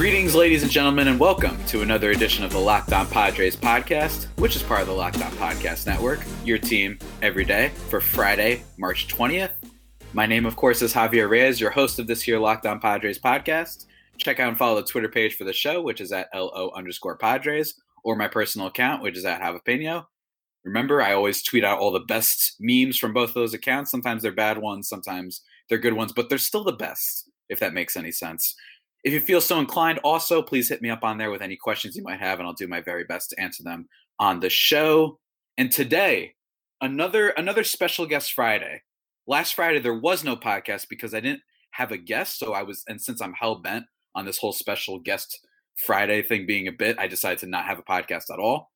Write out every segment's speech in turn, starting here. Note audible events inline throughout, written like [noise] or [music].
Greetings, ladies and gentlemen, and welcome to another edition of the Locked On Padres podcast, which is part of the Locked On Podcast Network, your team every day for Friday, March 20th. My name, of course, is Javier Reyes, your host of this here Locked On Padres podcast. Check out and follow the Twitter page for the show, which is at LO underscore Padres, or my personal account, which is at Javapeno. Remember, I always tweet out all the best memes from both those accounts. Sometimes they're bad ones, sometimes they're good ones, but they're still the best, if that makes any sense. If you feel so inclined, also please hit me up on there with any questions you might have, and I'll do my very best to answer them on the show. And today, another another special guest Friday. Last Friday there was no podcast because I didn't have a guest, so I was and since I'm hell bent on this whole special guest Friday thing being a bit, I decided to not have a podcast at all.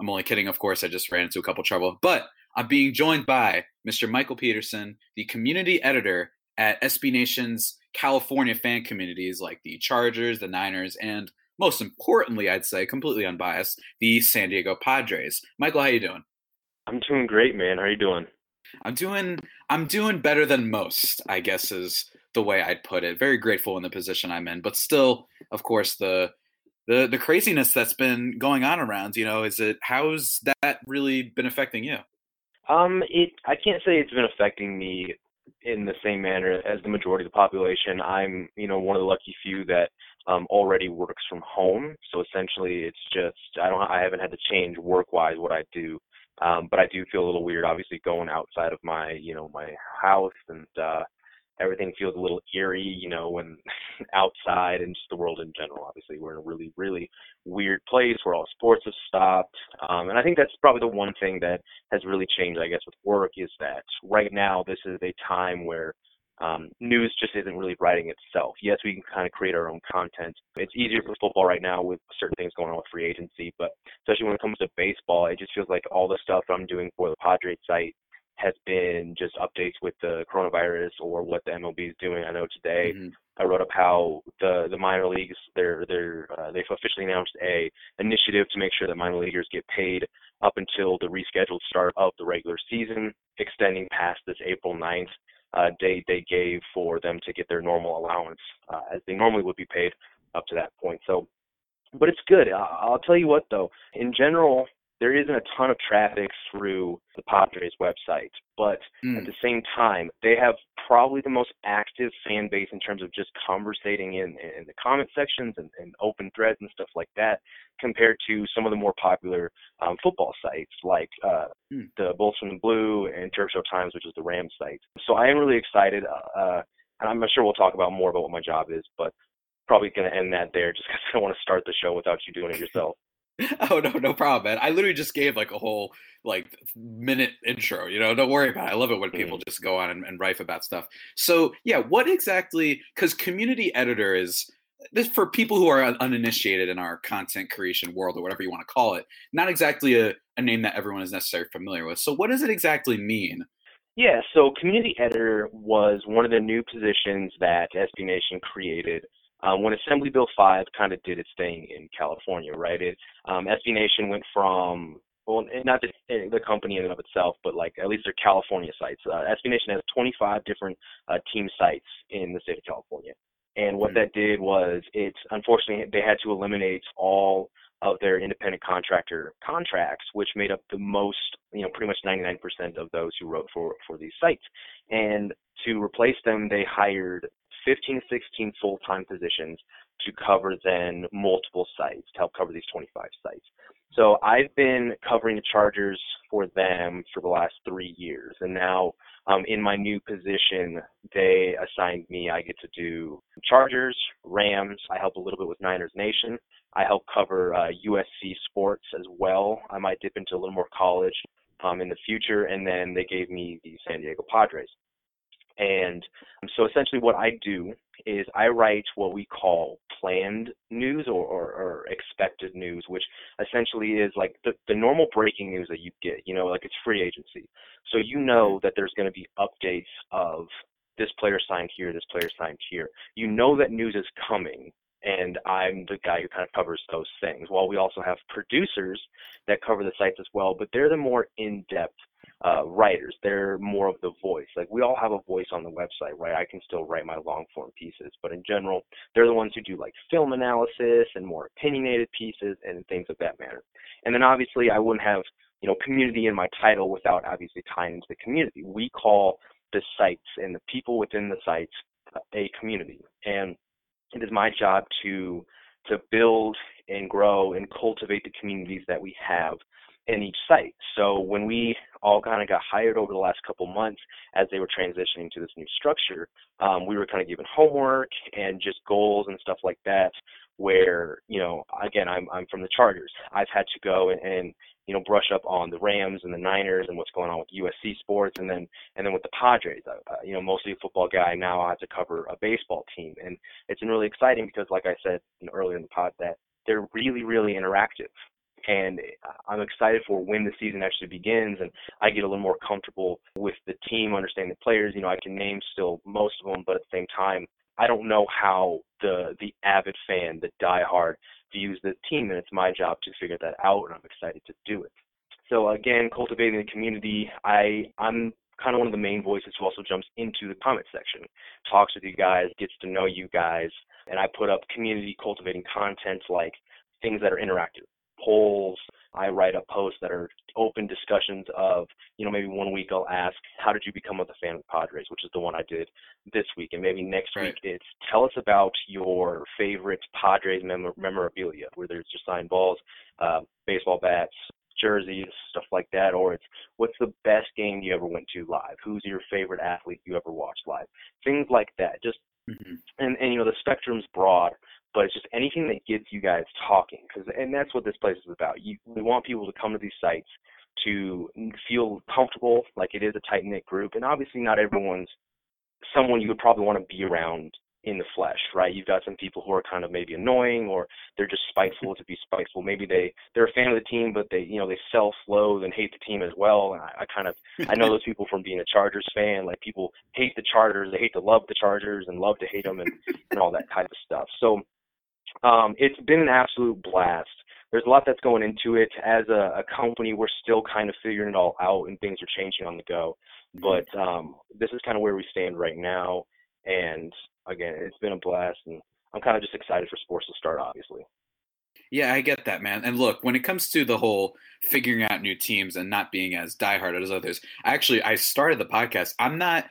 I'm only kidding, of course. I just ran into a couple trouble, but I'm being joined by Mr. Michael Peterson, the community editor at SB Nation's California fan communities like the Chargers, the Niners, and most importantly, I'd say, completely unbiased, the San Diego Padres. Michael, how you doing? I'm doing great, man. How are you doing? I'm doing I'm doing better than most, I guess is the way I'd put it. Very grateful in the position I'm in, but still, of course, the the the craziness that's been going on around, you know, is it how's that really been affecting you? Um, it I can't say it's been affecting me in the same manner as the majority of the population. I'm, you know, one of the lucky few that um, already works from home. So essentially, it's just I don't I haven't had to change work-wise what I do. Um, but I do feel a little weird, obviously, going outside of my, you know, my house and uh, everything feels a little eerie, you know, when [laughs] outside and just the world in general. Obviously, we're in a really, really weird place where all sports have stopped. Um, and I think that's probably the one thing that has really changed, I guess, with work is that right now this is a time where um, news just isn't really writing itself. Yes, we can kind of create our own content. It's easier for football right now with certain things going on with free agency, but especially when it comes to baseball, it just feels like all the stuff I'm doing for the Padres site has been just updates with the coronavirus or what the MLB is doing. I know today mm-hmm. I wrote up how the the minor leagues they're they're uh, they've officially announced a initiative to make sure that minor leaguers get paid up until the rescheduled start of the regular season, extending past this April 9th uh, date they gave for them to get their normal allowance uh, as they normally would be paid up to that point. So, but it's good. I'll tell you what though, in general, there isn't a ton of traffic through Padres website, but mm. at the same time, they have probably the most active fan base in terms of just conversating in, in the comment sections and, and open threads and stuff like that, compared to some of the more popular um, football sites like uh, mm. the Bolts from the Blue and Show Times, which is the Rams site. So I am really excited. Uh, uh and I'm sure we'll talk about more about what my job is, but probably going to end that there just because I don't want to start the show without you doing it yourself. [laughs] Oh no, no problem, man. I literally just gave like a whole like minute intro. You know, don't worry about it. I love it when people mm. just go on and, and write about stuff. So yeah, what exactly? Because community editor is this for people who are uninitiated in our content creation world or whatever you want to call it. Not exactly a, a name that everyone is necessarily familiar with. So what does it exactly mean? Yeah, so community editor was one of the new positions that SB Nation created um, when Assembly Bill 5 kind of did its thing in California, right? It um, SB Nation went from well, not the, eh, the company in and of itself, but like at least their California sites. Uh, SB Nation has 25 different uh, team sites in the state of California, and what mm-hmm. that did was it unfortunately they had to eliminate all of their independent contractor contracts, which made up the most, you know, pretty much 99% of those who wrote for for these sites. And to replace them, they hired 15 to 16 full-time positions to cover then multiple sites to help cover these 25 sites. So I've been covering the Chargers for them for the last three years, and now um, in my new position, they assigned me. I get to do Chargers, Rams. I help a little bit with Niners Nation. I help cover uh, USC sports as well. I might dip into a little more college um, in the future, and then they gave me the San Diego Padres. And um, so essentially what I do is I write what we call planned news or, or, or expected news, which essentially is like the, the normal breaking news that you get, you know, like it's free agency. So you know mm-hmm. that there's going to be updates of this player signed here, this player signed here. You know that news is coming, and I'm the guy who kind of covers those things. While we also have producers that cover the sites as well, but they're the more in-depth uh, writers. They're more of the voice. Like we all have a voice on the website, right? I can still write my long form pieces, but in general, they're the ones who do like film analysis and more opinionated pieces and things of that manner. And then obviously, I wouldn't have you know community in my title without obviously tying into the community. We call the sites and the people within the sites a community, and it is my job to to build and grow and cultivate the communities that we have in each site. So when we all kind of got hired over the last couple months as they were transitioning to this new structure, um, we were kind of given homework and just goals and stuff like that. Where you know, again, I'm I'm from the Chargers. I've had to go and, and you know brush up on the Rams and the Niners and what's going on with USC sports, and then and then with the Padres. Uh, you know, mostly a football guy. Now I have to cover a baseball team, and it's been really exciting because, like I said you know, earlier in the pod, that they're really really interactive and I'm excited for when the season actually begins and I get a little more comfortable with the team, understanding the players. You know, I can name still most of them, but at the same time, I don't know how the the avid fan, the diehard, views the team, and it's my job to figure that out, and I'm excited to do it. So again, cultivating the community, I I'm kind of one of the main voices who also jumps into the comment section, talks with you guys, gets to know you guys, and I put up community cultivating content like things that are interactive polls. I write up posts that are open discussions of, you know, maybe one week I'll ask, how did you become a fan of the Padres, which is the one I did this week. And maybe next right. week it's tell us about your favorite Padres mem- memorabilia, where there's just signed balls, uh, baseball bats, jerseys, stuff like that. Or it's what's the best game you ever went to live? Who's your favorite athlete you ever watched live? Things like that. Just mm-hmm. and and you know the spectrum's broad but it's just anything that gets you guys talking because and that's what this place is about. You we want people to come to these sites to feel comfortable like it is a tight knit group and obviously not everyone's someone you would probably want to be around in the flesh right? You've got some people who are kind of maybe annoying or they're just spiteful to be spiteful. Maybe they they're a fan of the team but they you know they self loathe and hate the team as well and I, I kind of i know those people from being a chargers fan like people hate the chargers they hate to love the chargers and love to hate them and and all that type of stuff. So um, it's been an absolute blast. There's a lot that's going into it. As a, a company, we're still kind of figuring it all out, and things are changing on the go. But um, this is kind of where we stand right now. And again, it's been a blast, and I'm kind of just excited for sports to start, obviously. Yeah, I get that, man. And look, when it comes to the whole figuring out new teams and not being as diehard as others, actually, I started the podcast. I'm not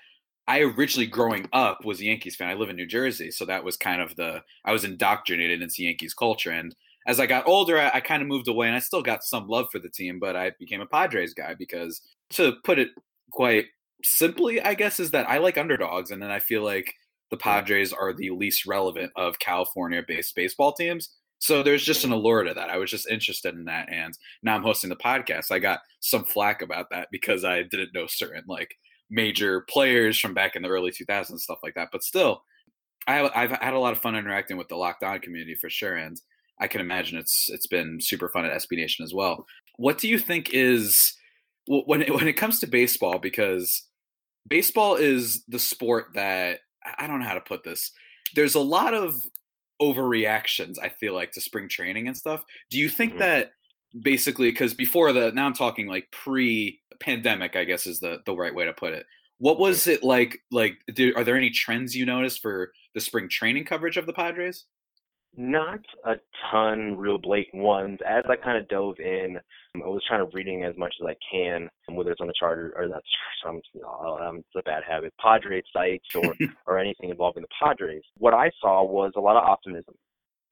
I originally growing up was a Yankees fan. I live in New Jersey, so that was kind of the I was indoctrinated into Yankees culture. And as I got older, I, I kind of moved away, and I still got some love for the team, but I became a Padres guy because, to put it quite simply, I guess, is that I like underdogs, and then I feel like the Padres are the least relevant of California-based baseball teams. So there's just an allure to that. I was just interested in that, and now I'm hosting the podcast. I got some flack about that because I didn't know certain like major players from back in the early 2000s, stuff like that. But still, I, have had a lot of fun interacting with the Locked On community for sure, and I can imagine it's it's been super fun at SB Nation as well. What do you think is when it, when it comes to baseball? Because baseball is the sport that I don't know how to put this. There's a lot of overreactions. I feel like to spring training and stuff. Do you think mm-hmm. that basically because before the now I'm talking like pre-pandemic, I guess is the the right way to put it. What was it like? Like, do, are there any trends you noticed for the spring training coverage of the Padres? Not a ton, real blatant ones. As I kind of dove in, I was trying to reading as much as I can, whether it's on the Charter or that's [laughs] some, you know, um, it's a bad habit, Padres sites or [laughs] or anything involving the Padres. What I saw was a lot of optimism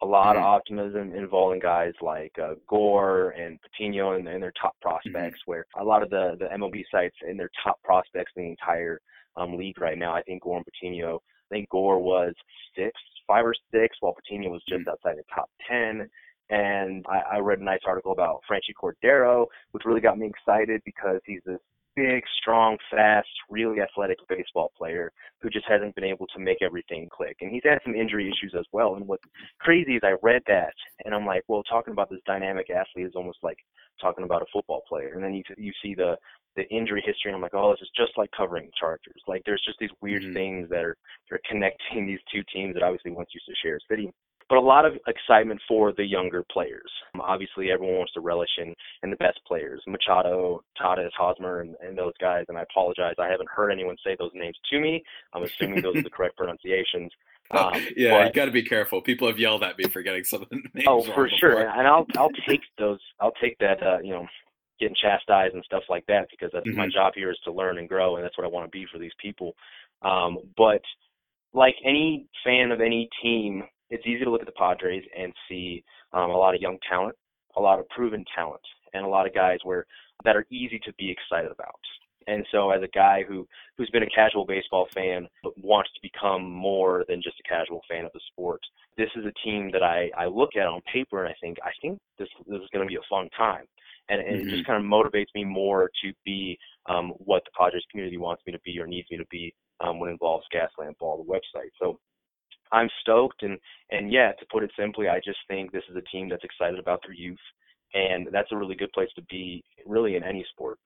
a lot mm-hmm. of optimism involving guys like uh, Gore and Patino and, and their top prospects, mm-hmm. where a lot of the, the MLB sites and their top prospects in the entire um, league right now, I think Gore and Patino, I think Gore was six, five or six, while Patino was just mm-hmm. outside the top 10. And I, I read a nice article about Franchy Cordero, which really got me excited because he's this big, strong, fast, really athletic baseball player who just hasn't been able to make everything click. And he's had some injury issues as well. And what's crazy is I read that and I'm like, well, talking about this dynamic athlete is almost like talking about a football player. And then you you see the the injury history and I'm like, oh, this is just like covering Chargers. Like there's just these weird mm-hmm. things that are, that are connecting [laughs] these two teams that obviously once used to share a city. But a lot of excitement for the younger players. Um, obviously, everyone wants to relish in, in the best players, Machado, Tatis, Hosmer, and, and those guys. And I apologize, I haven't heard anyone say those names to me. I'm assuming those are the [laughs] correct pronunciations. Um, yeah, but, you got to be careful. People have yelled at me for getting some of the names. Oh, for sure, and I'll I'll take those. I'll take that. Uh, you know, getting chastised and stuff like that because that's mm-hmm. my job here is to learn and grow, and that's what I want to be for these people. Um, but like any fan of any team, it's easy to look at the Padres and see um, a lot of young talent, a lot of proven talent, and a lot of guys where that are easy to be excited about. And so, as a guy who who's been a casual baseball fan but wants to become more than just a casual fan of the sport, this is a team that I I look at on paper and I think I think this this is going to be a fun time and, and mm-hmm. it just mm-hmm. kind of motivates me more to be um, what the Padres community wants me to be or needs me to be um, when it involves Gaslamp Ball, the website. So I'm stoked, and and yeah, to put it simply, I just think this is a team that's excited about their youth, and that's a really good place to be, really in any sport.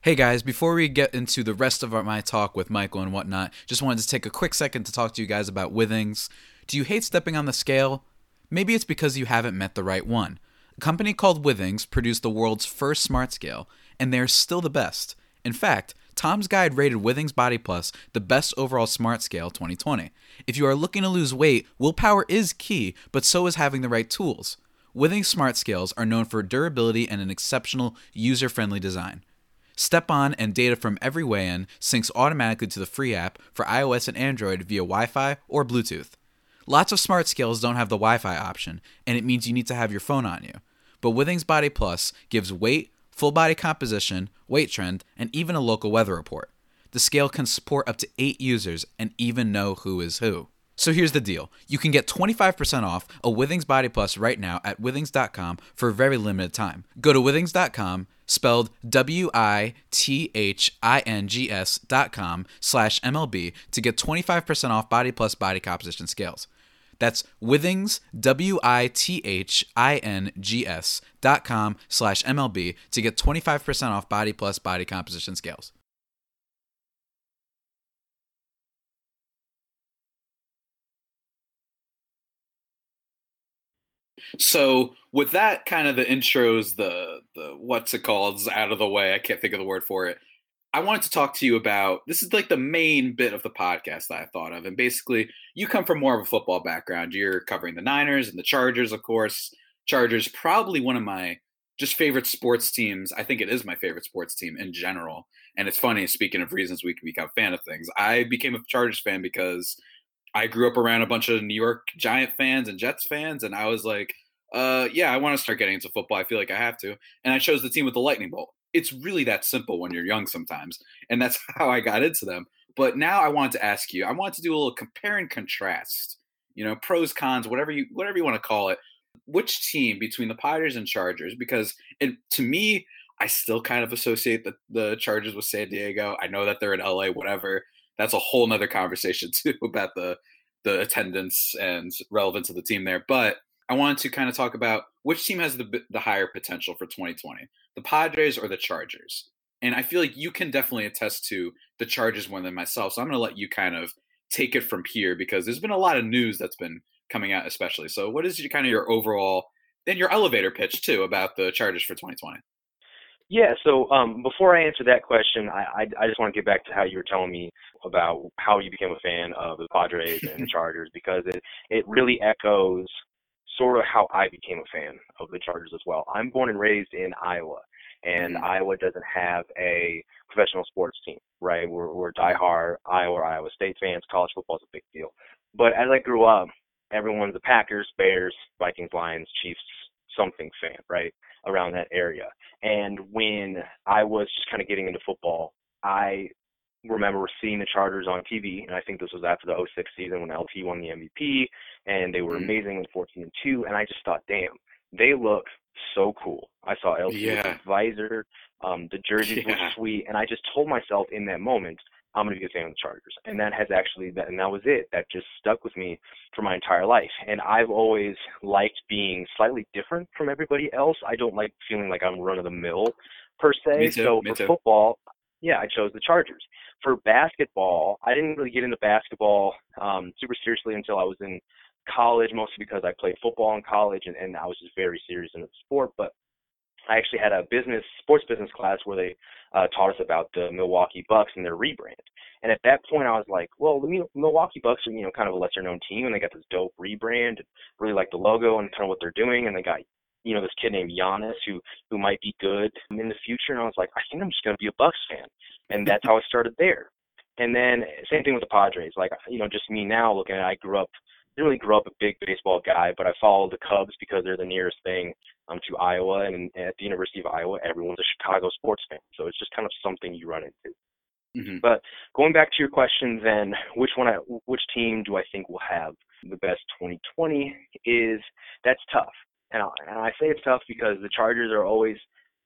Hey guys, before we get into the rest of our, my talk with Michael and whatnot, just wanted to take a quick second to talk to you guys about Withings. Do you hate stepping on the scale? Maybe it's because you haven't met the right one. A company called Withings produced the world's first smart scale, and they're still the best. In fact, Tom's Guide rated Withings Body Plus the best overall smart scale 2020. If you are looking to lose weight, willpower is key, but so is having the right tools. Withings smart scales are known for durability and an exceptional user friendly design. Step on and data from every weigh in syncs automatically to the free app for iOS and Android via Wi Fi or Bluetooth. Lots of smart scales don't have the Wi Fi option, and it means you need to have your phone on you but Withings Body Plus gives weight, full body composition, weight trend, and even a local weather report. The scale can support up to 8 users and even know who is who. So here's the deal. You can get 25% off a Withings Body Plus right now at withings.com for a very limited time. Go to withings.com, spelled W-I-T-H-I-N-G-S.com slash MLB to get 25% off Body Plus body composition scales. That's Withings, W I T H I N G S dot com slash MLB to get 25% off Body Plus body composition scales. So with that kind of the intros, the the what's it called out of the way. I can't think of the word for it. I wanted to talk to you about this is like the main bit of the podcast that I thought of. And basically, you come from more of a football background. You're covering the Niners and the Chargers, of course. Chargers, probably one of my just favorite sports teams. I think it is my favorite sports team in general. And it's funny, speaking of reasons we can become fan of things, I became a Chargers fan because I grew up around a bunch of New York Giant fans and Jets fans. And I was like, uh, yeah, I want to start getting into football. I feel like I have to. And I chose the team with the lightning bolt it's really that simple when you're young sometimes. And that's [laughs] how I got into them. But now I wanted to ask you, I want to do a little compare and contrast, you know, pros, cons, whatever you whatever you want to call it. Which team between the Padres and Chargers? Because it, to me, I still kind of associate the, the Chargers with San Diego. I know that they're in LA, whatever. That's a whole nother conversation [laughs] too about the the attendance and relevance of the team there. But I wanted to kind of talk about which team has the the higher potential for 2020 the Padres or the Chargers. And I feel like you can definitely attest to the Chargers more than myself. So I'm going to let you kind of take it from here because there's been a lot of news that's been coming out, especially. So, what is your kind of your overall and your elevator pitch too about the Chargers for 2020? Yeah. So um, before I answer that question, I, I, I just want to get back to how you were telling me about how you became a fan of the Padres and the [laughs] Chargers because it it really echoes sort of how I became a fan of the Chargers as well. I'm born and raised in Iowa, and mm-hmm. Iowa doesn't have a professional sports team, right? We're, we're diehard Iowa or Iowa State fans. College football is a big deal. But as I grew up, everyone's a Packers, Bears, Vikings, Lions, Chiefs, something fan, right? Around that area. And when I was just kind of getting into football, I remember seeing the Chargers on TV, and I think this was after the 06 season when LT won the MVP, and they were mm-hmm. amazing with 14 and 2, and I just thought, damn, they look so cool. I saw LT yeah. with his visor, um, the jerseys yeah. were sweet, and I just told myself in that moment, I'm going to be a fan of the Chargers, and that has actually, that, and that was it. That just stuck with me for my entire life, and I've always liked being slightly different from everybody else. I don't like feeling like I'm run of the mill per se. Too, so for football, yeah, I chose the Chargers. For basketball, I didn't really get into basketball um, super seriously until I was in college, mostly because I played football in college and, and I was just very serious in the sport. But I actually had a business, sports business class where they uh, taught us about the Milwaukee Bucks and their rebrand. And at that point, I was like, well, the Milwaukee Bucks are, you know, kind of a lesser known team, and they got this dope rebrand. And really like the logo and kind of what they're doing, and they got, you know, this kid named Giannis who who might be good in the future. And I was like, I think I'm just gonna be a Bucks fan, and that's how I started there. And then same thing with the Padres. Like, you know, just me now looking at, it, I grew up didn't really grow up a big baseball guy, but I followed the Cubs because they're the nearest thing um, to Iowa, and at the University of Iowa, everyone's a Chicago sports fan, so it's just kind of something you run into. Mm-hmm. But going back to your question, then which one, I, which team do I think will have the best 2020? Is that's tough, and I, and I say it's tough because the Chargers are always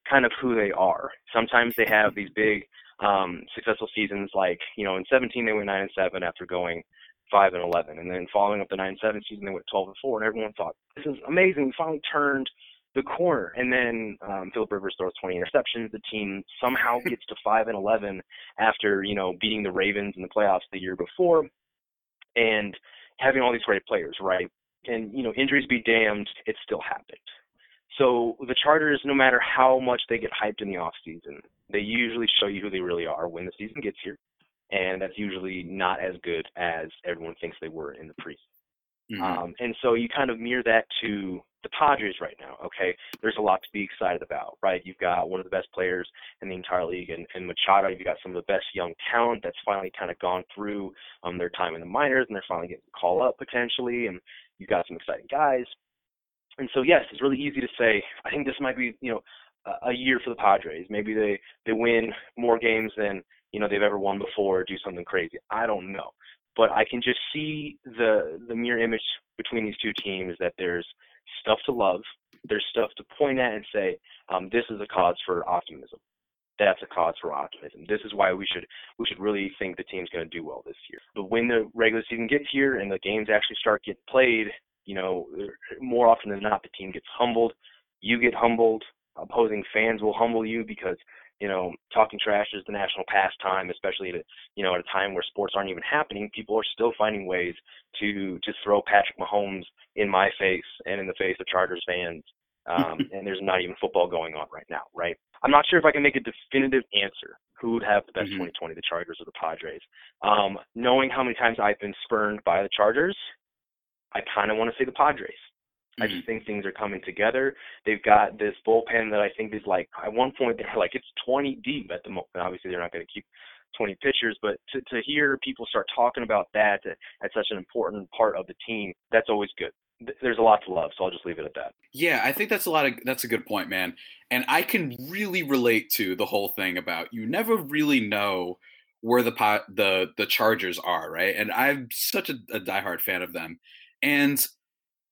kind of who they are. Sometimes they have these big um, successful seasons, like you know in 17 they went nine and seven after going five and 11, and then following up the nine and seven season they went 12 and four, and everyone thought this is amazing. We finally turned the corner. And then um, Philip Rivers throws 20 interceptions. The team somehow [laughs] gets to five and 11 after you know beating the Ravens in the playoffs the year before, and having all these great players, right? And you know, injuries be damned, it still happened. So the Chargers, no matter how much they get hyped in the off season, they usually show you who they really are when the season gets here, and that's usually not as good as everyone thinks they were in the preseason. Mm-hmm. Um, and so you kind of mirror that to the Padres right now. Okay, there's a lot to be excited about, right? You've got one of the best players in the entire league, and, and Machado. You've got some of the best young talent that's finally kind of gone through um, their time in the minors, and they're finally getting called up potentially, and you've got some exciting guys. And so yes, it's really easy to say. I think this might be you know a, year for the Padres. Maybe they they win more games than you know they've ever won before, do something crazy. I don't know but I can just see the the mirror image between these two teams that there's stuff to love, there's stuff to point at and say, um, this is a cause for optimism. That's a cause for optimism. This is why we should we should really think the team's going to do well this year. But when the regular season gets here and the games actually start getting played, you know, more often than not, the team gets humbled. You get humbled. Opposing fans will humble you because you know, talking trash is the national pastime, especially at a, you know at a time where sports aren't even happening. People are still finding ways to to throw Patrick Mahomes in my face and in the face of Chargers fans. Um, [laughs] and there's not even football going on right now, right? I'm not sure if I can make a definitive answer who would have the best mm-hmm. 2020, the Chargers or the Padres. Um, knowing how many times I've been spurned by the Chargers, I kind of want to say the Padres. I just mm-hmm. think things are coming together. They've got this bullpen that I think is like at one point they're like it's 20 deep at the moment. Obviously, they're not going to keep 20 pitchers, but to to hear people start talking about that at such an important part of the team, that's always good. There's a lot to love, so I'll just leave it at that. Yeah, I think that's a lot of that's a good point, man. And I can really relate to the whole thing about you never really know where the pot the the Chargers are, right? And I'm such a, a diehard fan of them, and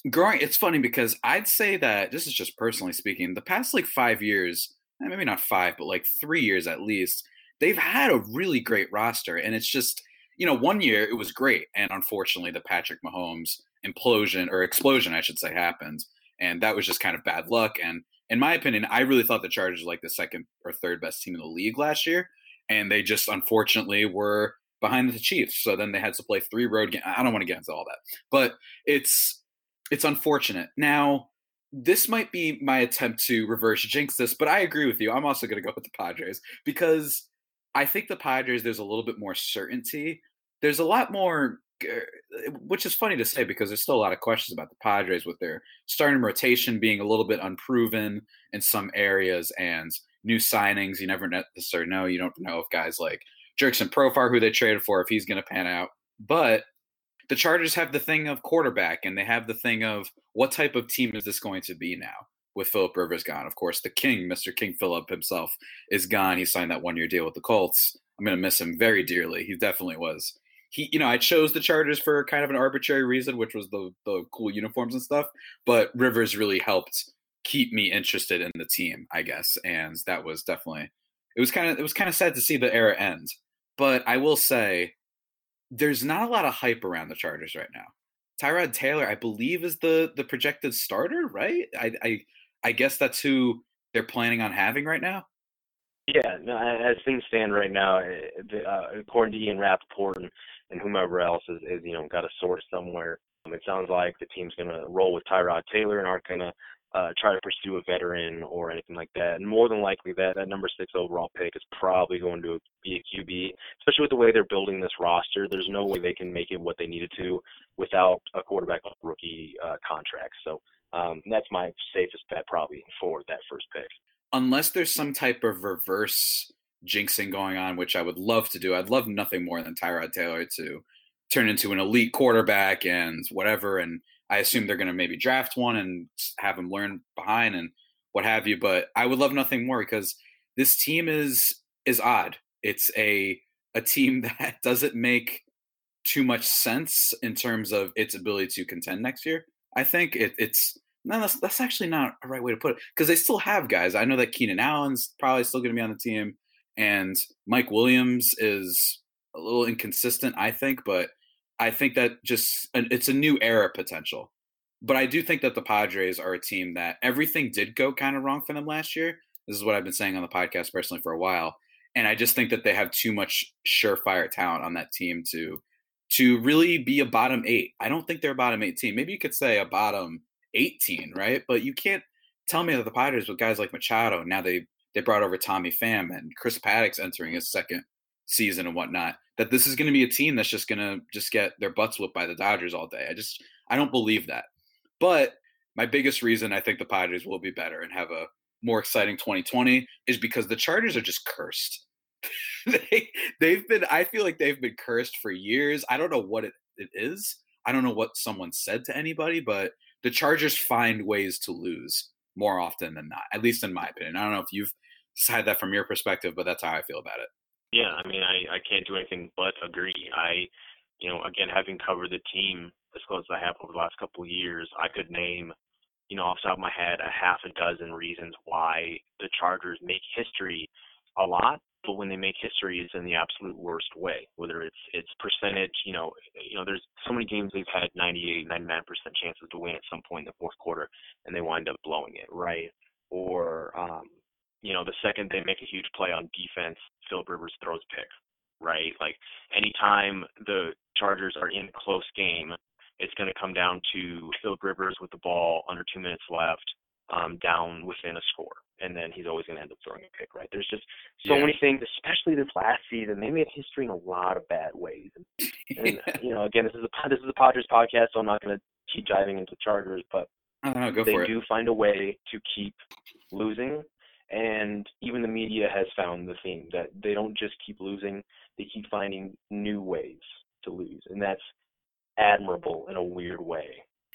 growing it's funny because i'd say that this is just personally speaking the past like five years eh, maybe not five but like three years at least they've had a really great roster and it's just you know one year it was great and unfortunately the patrick mahomes implosion or explosion i should say happened and that was just kind of bad luck and in my opinion i really thought the chargers were like the second or third best team in the league last year and they just unfortunately were behind the chiefs so then they had to play three road games i don't want to get into all that but it's it's unfortunate. Now, this might be my attempt to reverse jinx this, but I agree with you. I'm also going to go with the Padres because I think the Padres, there's a little bit more certainty. There's a lot more, Uh, which is funny to say because there's still a lot of questions about the Padres with their starting rotation being a little bit unproven in some areas and new signings. You never necessarily know. You don't know if guys like Jurickson Profar, who they traded for, if he's going to pan out. But the Chargers have the thing of quarterback and they have the thing of what type of team is this going to be now with Philip Rivers gone. Of course, the king, Mr. King Philip himself, is gone. He signed that one year deal with the Colts. I'm going to miss him very dearly. He definitely was. He, you know, I chose the Chargers for kind of an arbitrary reason, which was the the cool uniforms and stuff. But Rivers really helped keep me interested in the team, I guess, and that was definitely it was kind of it was kind of sad to see the era end. But I will say there's not a lot of hype around the Chargers right now. Tyrod Taylor, I believe, is the the projected starter, right? I I, I guess that's who they're planning on having right now. Yeah, no, as things stand right now, eh, uh, according to Ian Rapoport and, and whomever else is, is, you know, got a source somewhere, Um, it sounds like the team's going to roll with Tyrod Taylor and aren't going to uh, try to pursue a veteran or anything like that. And more than likely, that that number six overall pick is probably going to be a QB, especially with the way they're building this roster. There's no way they can make it what they needed to without a quarterback rookie uh, contract. So um, that's my safest bet probably for that first pick. Unless there's some type of reverse jinxing going on, which I would love to do. I'd love nothing more than Tyrod Taylor to turn into an elite quarterback and whatever. And I assume they're going to maybe draft one and have him learn behind and what have you. But I would love nothing more because this team is is odd. It's a a team [laughs] that doesn't make too much sense in terms of its ability to contend next year. I think it, it's no, that's that's actually not a right way to put it because they still have guys. I know that Keenan Allen's probably still going to be on the team, and Mike Williams is a little inconsistent, I think, but I think that just it's a new era potential. But I do think that the Padres are a team that everything did go kind of wrong for them last year. This is what I've been saying on the podcast personally for a while, and I just think that they have too much surefire talent on that team to to really be a bottom eight. I don't think they're a bottom eight team. Maybe you could say a bottom 18, right? But you can't tell me that the Padres with guys like Machado, now they they brought over Tommy Pham and Chris Paddack's entering his second season and whatnot, that this is going to be a team that's just going to just get their butts whipped by the Dodgers all day. I just I don't believe that. But my biggest reason I think the Padres will be better and have a more exciting 2020 is because the Chargers are just cursed. [laughs] they they've been I feel like they've been cursed for years. I don't know what it, it is. I don't know what someone said to anybody, but the Chargers find ways to lose more often than not, at least in my opinion. I don't know if you've had that from your perspective, but that's how I feel about it. Yeah, I mean, I, I can't do anything but agree. I, you know, again, having covered the team as close as I have over the last couple of years, I could name, you know, off the top of my head, a half a dozen reasons why the Chargers make history a lot, but when they make history, it's in the absolute worst way. Whether it's it's percentage, you know, you know, there's so many games they've had 98, 99 percent chances to win at some point in the fourth quarter, and they wind up blowing it, right? Or, um, you know, the second they make a huge play on defense, Philip Rivers throws pick, right? Like anytime the Chargers are in a close game, it's going to come down to Philip Rivers with the ball under two minutes left, um, down within a score, and then he's always going to end up throwing a pick, right? There's just so yeah. many things, especially this last season. They made history in a lot of bad ways, [laughs] and, and you know, again, this is a this is a Padres podcast, so I'm not going to keep diving into Chargers, but know, they do find a way to keep losing, and even the media has found the theme that they don't just keep losing; they keep finding new ways to lose, and that's admirable in a weird way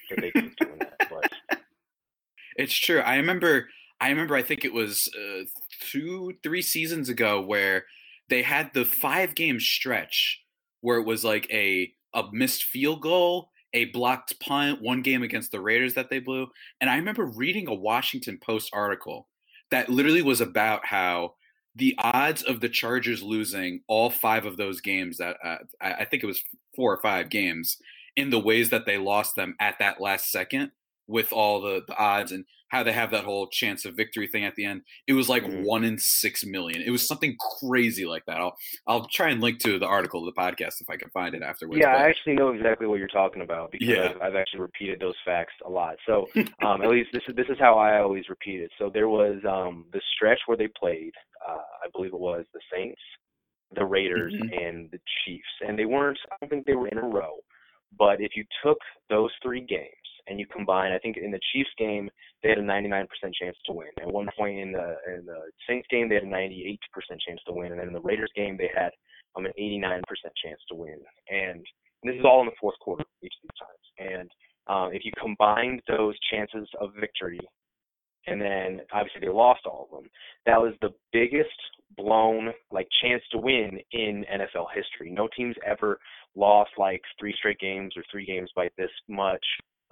that they keep doing that. But [laughs] it's true. I remember. I remember. I think it was uh, two, three seasons ago where they had the five game stretch where it was like a a missed field goal, a blocked punt, one game against the Raiders that they blew, and I remember reading a Washington Post article that literally was about how the odds of the Chargers losing all five of those games that uh, I think it was four or five games in the ways that they lost them at that last second with all the, the odds and how they have that whole chance of victory thing at the end. It was like mm-hmm. one in six million. It was something crazy like that. I'll I'll try and link to the article of the podcast if I can find it afterwards. Yeah, but, I actually know exactly what you're talking about because yeah. I've, I've actually repeated those facts a lot. So [laughs] um, at least this is this is how I always repeat it. So there was um, the stretch where they played. Uh, I believe it was the Saints, the Raiders, mm-hmm. and the Chiefs, and they weren't. I don't think they were in a row. But if you took those three games and you combine, I think in the Chiefs game they had a 99% chance to win. At one point in the in the Saints game they had a 98% chance to win, and then in the Raiders game they had um, an 89% chance to win. And this is all in the fourth quarter each of these times. And um, if you combined those chances of victory, and then obviously they lost all of them, that was the biggest blown like chance to win in NFL history. No team's ever lost like three straight games or three games by this much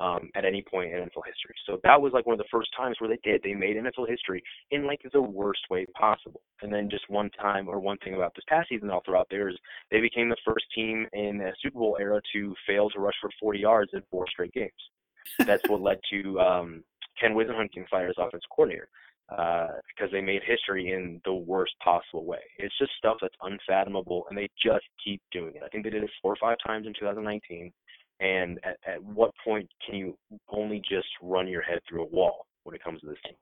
um, at any point in NFL history. So that was like one of the first times where they did. They made NFL history in like the worst way possible. And then just one time or one thing about this past season I'll throw out there is they became the first team in the Super Bowl era to fail to rush for 40 yards in four straight games. That's what led to um, Ken Whisenhunt being fired as offensive coordinator uh, because they made history in the worst possible way. It's just stuff that's unfathomable, and they just keep doing it. I think they did it four or five times in 2019 and at, at what point can you only just run your head through a wall when it comes to this team?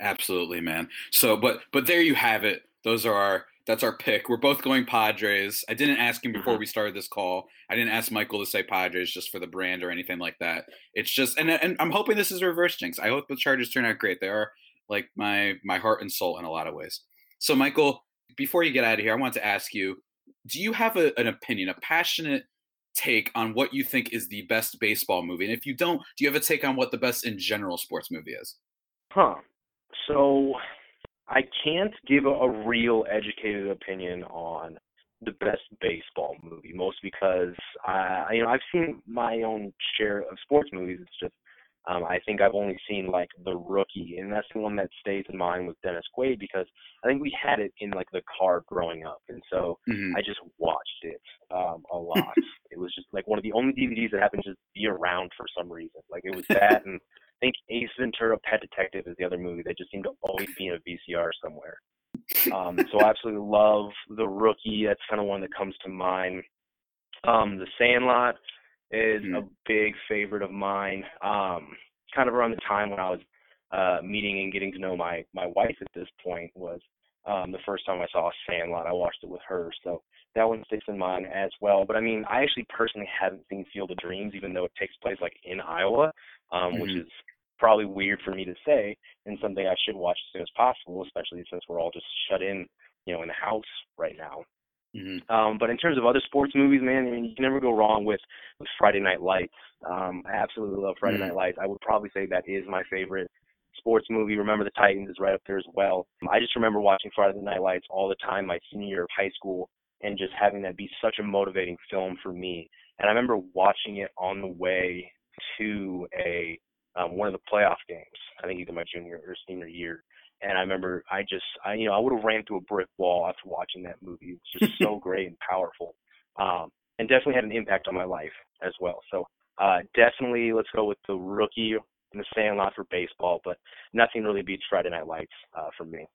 Absolutely, man. So, but but there you have it. Those are our that's our pick. We're both going Padres. I didn't ask him before mm-hmm. we started this call. I didn't ask Michael to say Padres just for the brand or anything like that. It's just and and I'm hoping this is a reverse jinx. I hope the Chargers turn out great. They are like my my heart and soul in a lot of ways. So Michael, before you get out of here, I want to ask you, do you have a, an opinion, a passionate take on what you think is the best baseball movie? And if you don't, do you have a take on what the best in general sports movie is? Huh. So I can't give a, real educated opinion on the best baseball movie, most because I, you know, I've seen my own share of sports movies. It's just um, I think I've only seen like The Rookie, and that's the one that stays in mind with Dennis Quaid because I think we had it in like the car growing up, and so mm-hmm. I just watched it um, a [laughs] lot. it was just like one of the only DVDs that happened to just be around for some reason. Like it was that, and I think Ace Ventura: Pet Detective is the other movie that just seemed to always be in a VCR somewhere. Um, so I absolutely love The Rookie. That's kind of one that comes to mind. Um, the Sandlot is mm-hmm. a big favorite of mine. Um, kind of around the time when I was uh, meeting and getting to know my my wife at this point was um, the first time I saw Sandlot. I watched it with her, so that one sticks in mind as well. But I mean, I actually personally haven't seen Field of Dreams, even though it takes place like in Iowa, um, mm-hmm. which is probably weird for me to say, and something I should watch as soon as possible, especially since we're all just shut in, you know, in the house right now. Mm-hmm. Um, but in terms of other sports movies, man, I mean, you can never go wrong with, with Friday Night Lights. Um, I absolutely love Friday mm-hmm. Night Lights. I would probably say that is my favorite sports movie. Remember the Titans is right up there as well. I just remember watching Friday Night Lights all the time my senior year of high school and just having that be such a motivating film for me. And I remember watching it on the way to a um, one of the playoff games. I think either my junior or senior year. And I remember I just, I, you know, I would have ran through a brick wall after watching that movie. It was just so [laughs] great and powerful, um, and definitely had an impact on my life as well. So uh, definitely, let's go with the rookie and the Sandlot for baseball, but nothing really beats Friday Night Lights uh, for me.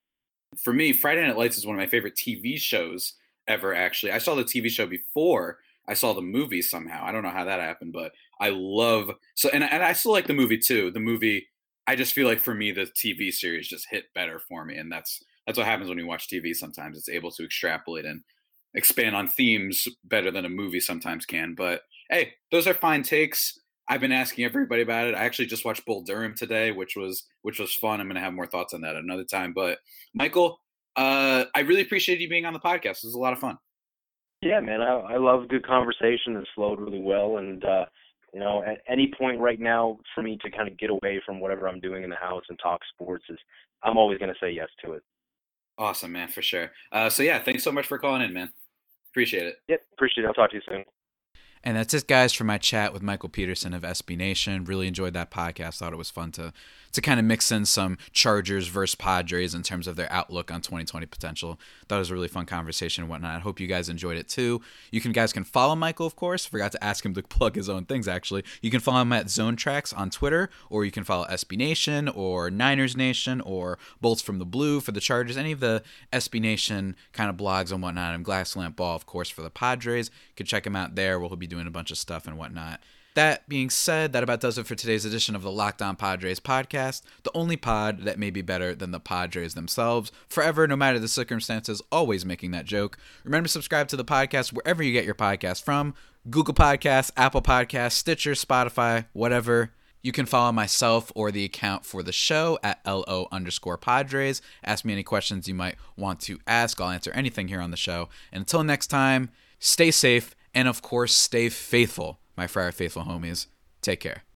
For me, Friday Night Lights is one of my favorite TV shows ever. Actually, I saw the TV show before I saw the movie somehow. I don't know how that happened, but I love so and and I still like the movie too. The movie I just feel like for me the TV series just hit better for me, and that's that's what happens when you watch TV. Sometimes it's able to extrapolate and expand on themes better than a movie sometimes can. But hey, those are fine takes. I've been asking everybody about it. I actually just watched Bull Durham today, which was which was fun. I'm gonna have more thoughts on that another time. But Michael, uh, I really appreciate you being on the podcast. It was a lot of fun. Yeah, man, I, I love good conversation. It flowed really well, and uh, you know, at any point right now for me to kind of get away from whatever I'm doing in the house and talk sports is I'm always going to say yes to it. Awesome, man, for sure. Uh, so yeah, thanks so much for calling in, man. Appreciate it. Yep, appreciate it. I'll talk to you soon. And that's it, guys, for my chat with Michael Peterson of SB Nation. Really enjoyed that podcast. Thought it was fun to to kind of mix in some Chargers versus Padres in terms of their outlook on 2020 potential. That was a really fun conversation and whatnot. I hope you guys enjoyed it too. You can guys can follow Michael, of course. Forgot to ask him to plug his own things actually. You can follow him at Zone Tracks on Twitter, or you can follow SB Nation or Niners Nation or Bolts from the Blue for the Chargers. Any of the SB Nation kind of blogs and whatnot. And Gaslamp Ball, of course, for the Padres. You can check him out there. We'll be doing a bunch of stuff and whatnot. That being said, that about does it for today's edition of the Locked On Padres podcast, the only pod that may be better than the Padres themselves. Forever, no matter the circumstances, always making that joke. Remember to subscribe to the podcast wherever you get your podcast from Google Podcasts, Apple Podcasts, Stitcher, Spotify, whatever. You can follow myself or the account for the show at LO underscore Padres. Ask me any questions you might want to ask. I'll answer anything here on the show. And until next time, stay safe and, of course, stay faithful my Friar Faithful homies. Take care.